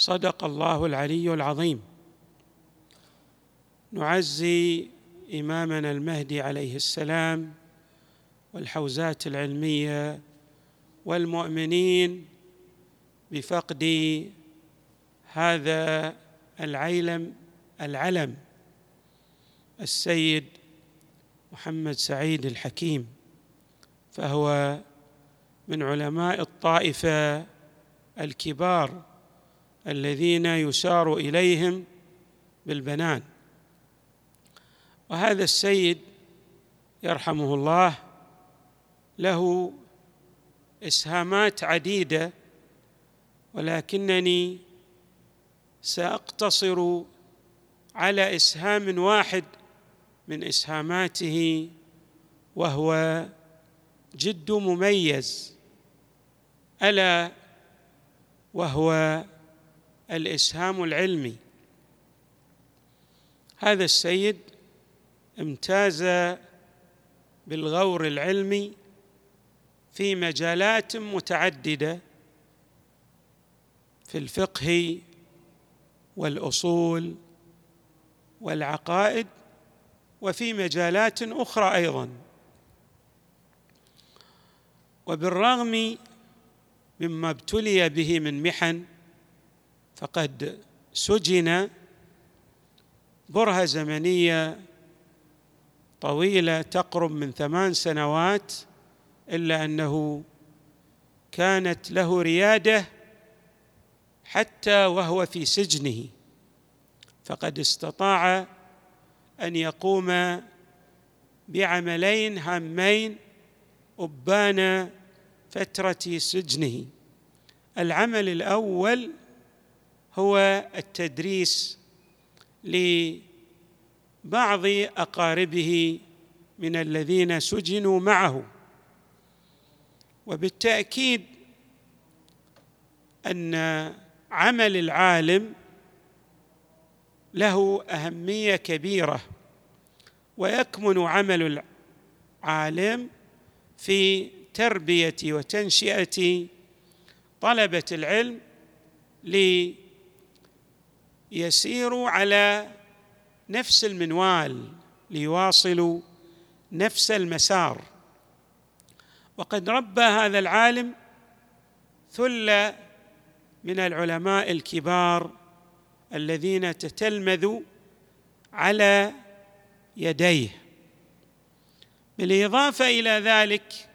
صدق الله العلي العظيم. نعزي إمامنا المهدي عليه السلام والحوزات العلمية والمؤمنين بفقد هذا العيلم العلم السيد محمد سعيد الحكيم فهو من علماء الطائفة الكبار الذين يشار إليهم بالبنان. وهذا السيد يرحمه الله له إسهامات عديدة ولكنني سأقتصر على إسهام واحد من إسهاماته وهو جد مميز ألا وهو الإسهام العلمي. هذا السيد امتاز بالغور العلمي في مجالات متعددة في الفقه والأصول والعقائد وفي مجالات أخرى أيضا. وبالرغم مما ابتلي به من محن فقد سجن برهة زمنية طويلة تقرب من ثمان سنوات إلا أنه كانت له ريادة حتى وهو في سجنه. فقد استطاع أن يقوم بعملين هامين أبان فترة سجنه. العمل الأول هو التدريس لبعض أقاربه من الذين سجنوا معه. وبالتأكيد أن عمل العالم له أهمية كبيرة ويكمن عمل العالم في تربية وتنشئة طلبة العلم ليسيروا على نفس المنوال ليواصلوا نفس المسار. وقد ربى هذا العالم ثلة من العلماء الكبار الذين تتلمذوا على يديه. بالإضافة إلى ذلك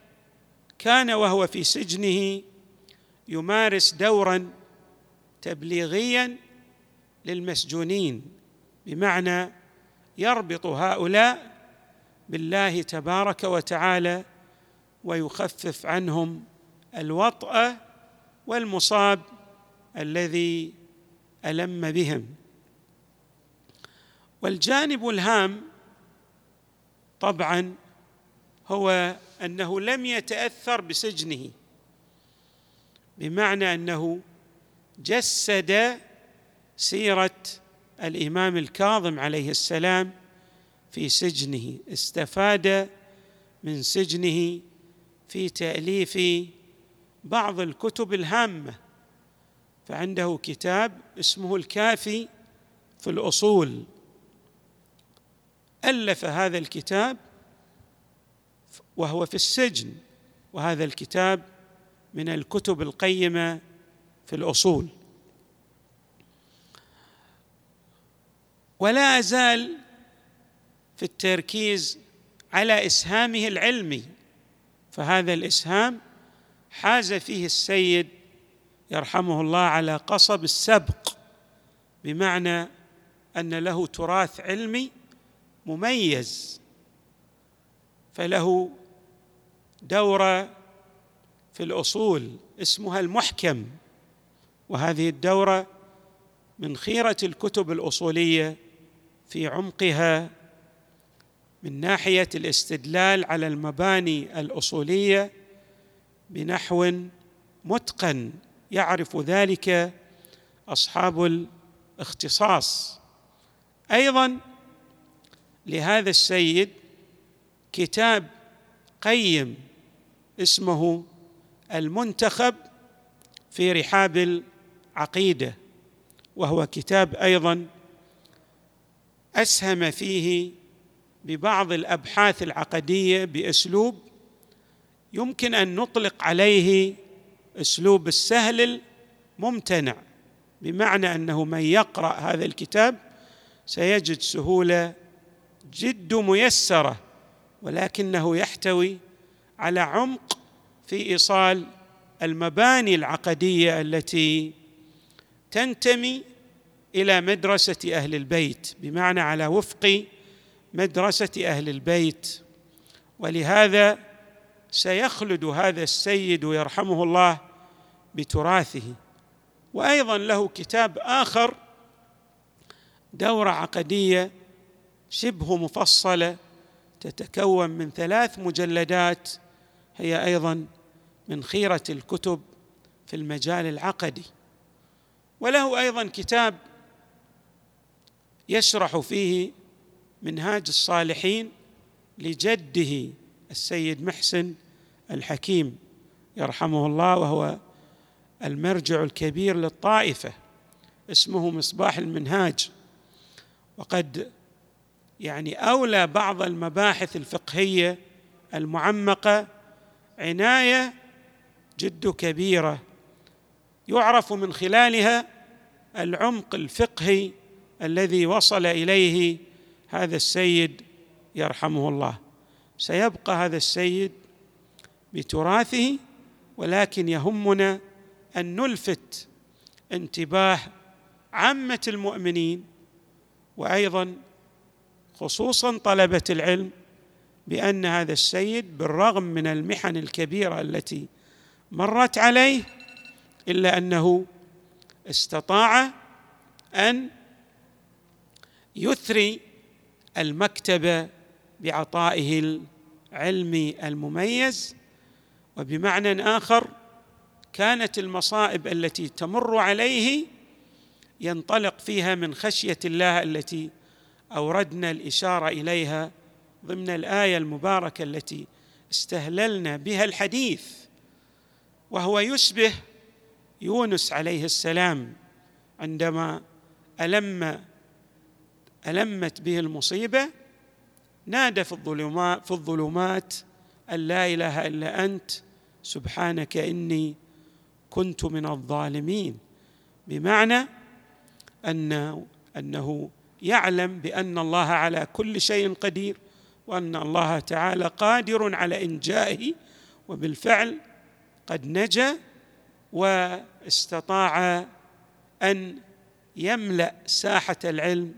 كان وهو في سجنه يمارس دورا تبليغيا للمسجونين. بمعنى يربط هؤلاء بالله تبارك وتعالى ويخفف عنهم الوطأ والمصاب الذي ألم بهم. والجانب الهام طبعا هو أنه لم يتأثر بسجنه بمعنى أنه جسد سيرة الإمام الكاظم عليه السلام في سجنه استفاد من سجنه في تأليف بعض الكتب الهامة فعنده كتاب اسمه الكافي في الأصول. ألف هذا الكتاب وهو في السجن وهذا الكتاب من الكتب القيمة في الأصول. ولا ازال في التركيز على إسهامه العلمي. فهذا الإسهام حاز فيه السيد يرحمه الله على قصب السبق بمعنى أن له تراث علمي مميز. فله دوره في الأصول اسمها المحكم وهذه الدورة من خيرة الكتب الأصولية في عمقها من ناحية الاستدلال على المباني الأصولية بنحو متقن يعرف ذلك أصحاب الاختصاص. أيضا لهذا السيد كتاب قيم اسمه المنتخب في رحاب العقيدة وهو كتاب أيضا أسهم فيه ببعض الأبحاث العقدية بأسلوب يمكن أن نطلق عليه أسلوب السهل الممتنع بمعنى أنه من يقرأ هذا الكتاب سيجد سهولة جد ميسرة ولكنه يحتوي على عمق في إيصال المباني العقدية التي تنتمي إلى مدرسة أهل البيت بمعنى على وفق مدرسة أهل البيت. ولهذا سيخلد هذا السيد يرحمه الله بتراثه. وأيضا له كتاب آخر دورة عقدية شبه مفصلة تتكون من ثلاث مجلدات هي أيضا من خيرة الكتب في المجال العقدي. وله أيضا كتاب يشرح فيه منهاج الصالحين لجده السيد محسن الحكيم يرحمه الله وهو المرجع الكبير للطائفة اسمه مصباح المنهاج. وقد يعني أولى بعض المباحث الفقهية المعمقة عناية جد كبيرة يعرف من خلالها العمق الفقهي الذي وصل إليه هذا السيد يرحمه الله. سيبقى هذا السيد بتراثه ولكن يهمنا أن نلفت انتباه عامة المؤمنين وأيضا خصوصا طلبة العلم بأن هذا السيد بالرغم من المحن الكبيرة التي مرت عليه إلا أنه استطاع أن يثري المكتبه بعطائه العلمي المميز وبمعنى آخر كانت المصائب التي تمر عليه ينطلق فيها من خشية الله التي أوردنا الإشارة إليها ضمن الآية المباركة التي استهللنا بها الحديث وهو يشبه يونس عليه السلام عندما ألم ألمت به المصيبة نادى في الظلمات في الظلمات أن لا إله إلا أنت سبحانك إني كنت من الظالمين. بمعنى أن أنه يعلم بأن الله على كل شيء قدير وأن الله تعالى قادر على إنجائه وبالفعل قد نجا واستطاع أن يملأ ساحة العلم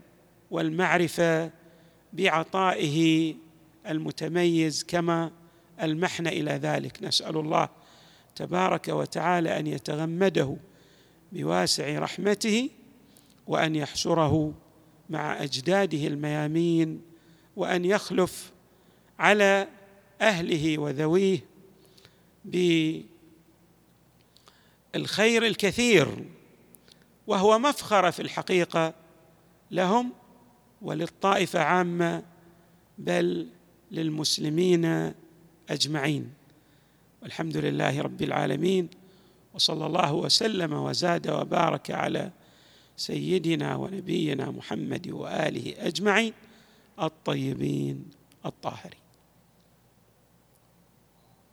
والمعرفة بعطائه المتميز كما المحن إلى ذلك. نسأل الله تبارك وتعالى أن يتغمده بواسع رحمته وأن يحشره مع أجداده الميامين وأن يخلف على أهله وذويه بالخير الكثير وهو مفخرة في الحقيقة لهم وللطائفة عامة بل للمسلمين أجمعين. والحمد لله رب العالمين وصلى الله وسلم وزاد وبارك على سيدنا ونبينا محمد وآله أجمعين الطيبين الطاهرين.